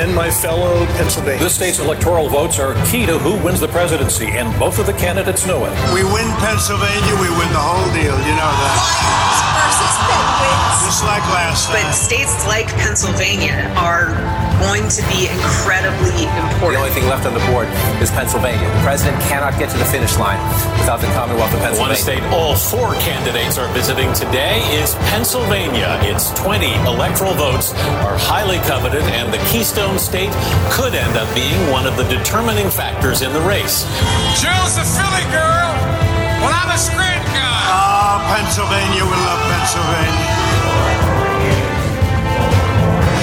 and my fellow Pennsylvanians. This state's electoral votes are key to who wins the presidency, and both of the candidates know it. We win Pennsylvania, we win the whole deal. You know that. Lions versus Penguins. Just like last time. But states like Pennsylvania are going to be incredibly important. The only thing left on the board is Pennsylvania. The president cannot get to the finish line without the Commonwealth of Pennsylvania. One state all four candidates are visiting today is Pennsylvania. Its 20 electoral votes are highly coveted, and the Keystone State could end up being one of the determining factors in the race. Jill's a Philly girl. Well, I'm a Scranton guy. Ah, Pennsylvania, we love Pennsylvania.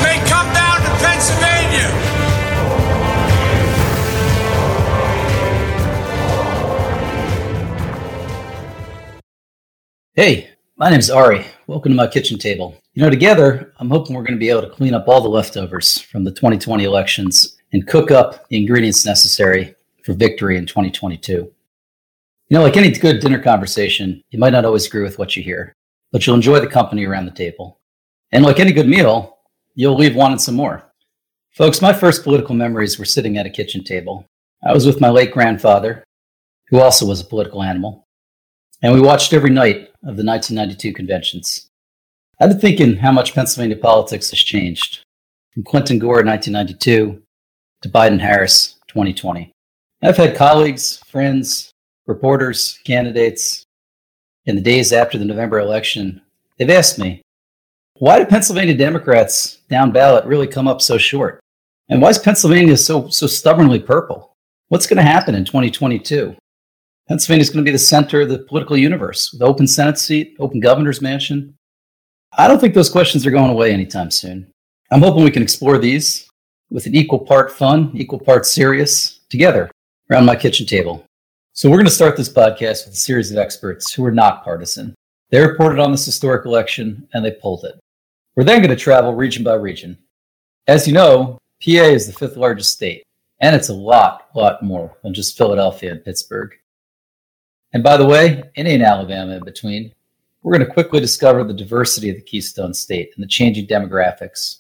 May come down to Pennsylvania. Hey, my name's Ari. Welcome to my kitchen table. You know, together, I'm hoping we're going to be able to clean up all the leftovers from the 2020 elections and cook up the ingredients necessary for victory in 2022. You know, like any good dinner conversation, you might not always agree with what you hear, but you'll enjoy the company around the table. And like any good meal, you'll leave wanting some more. Folks, my first political memories were sitting at a kitchen table. I was with my late grandfather, who also was a political animal, and we watched every night of the 1992 conventions. I've been thinking how much Pennsylvania politics has changed from Clinton Gore in 1992 to Biden Harris 2020. I've had colleagues, friends, reporters, candidates in the days after the November election. They've asked me, why do Pennsylvania Democrats down ballot really come up so short? And why is Pennsylvania so, so stubbornly purple? What's going to happen in 2022? Pennsylvania is going to be the center of the political universe with open Senate seat, open governor's mansion. I don't think those questions are going away anytime soon. I'm hoping we can explore these with an equal part fun, equal part serious together around my kitchen table. So we're going to start this podcast with a series of experts who are not partisan. They reported on this historic election and they pulled it. We're then going to travel region by region. As you know, PA is the fifth largest state, and it's a lot, lot more than just Philadelphia and Pittsburgh. And by the way, and in Alabama in between, we're going to quickly discover the diversity of the Keystone State and the changing demographics.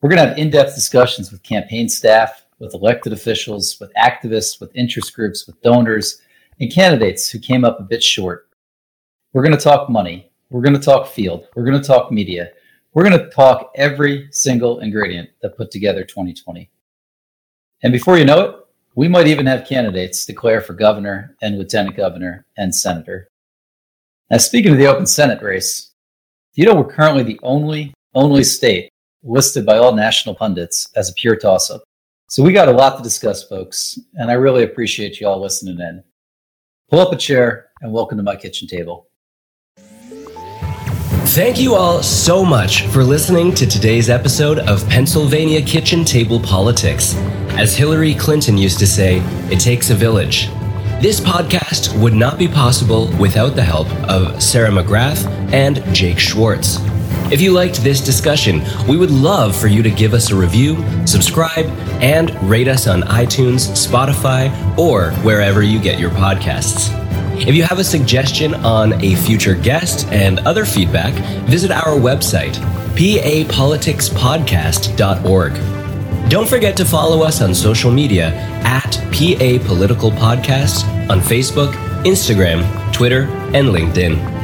We're going to have in depth discussions with campaign staff, with elected officials, with activists, with interest groups, with donors, and candidates who came up a bit short. We're going to talk money. We're going to talk field. We're going to talk media. We're going to talk every single ingredient that put together 2020. And before you know it, we might even have candidates declare for governor and lieutenant governor and senator. Now, speaking of the open Senate race, you know we're currently the only, only state listed by all national pundits as a pure toss up. So we got a lot to discuss, folks, and I really appreciate you all listening in. Pull up a chair and welcome to my kitchen table. Thank you all so much for listening to today's episode of Pennsylvania Kitchen Table Politics. As Hillary Clinton used to say, it takes a village. This podcast would not be possible without the help of Sarah McGrath and Jake Schwartz. If you liked this discussion, we would love for you to give us a review, subscribe, and rate us on iTunes, Spotify, or wherever you get your podcasts. If you have a suggestion on a future guest and other feedback, visit our website, papoliticspodcast.org. Don't forget to follow us on social media at PA Political Podcasts on Facebook, Instagram, Twitter, and LinkedIn.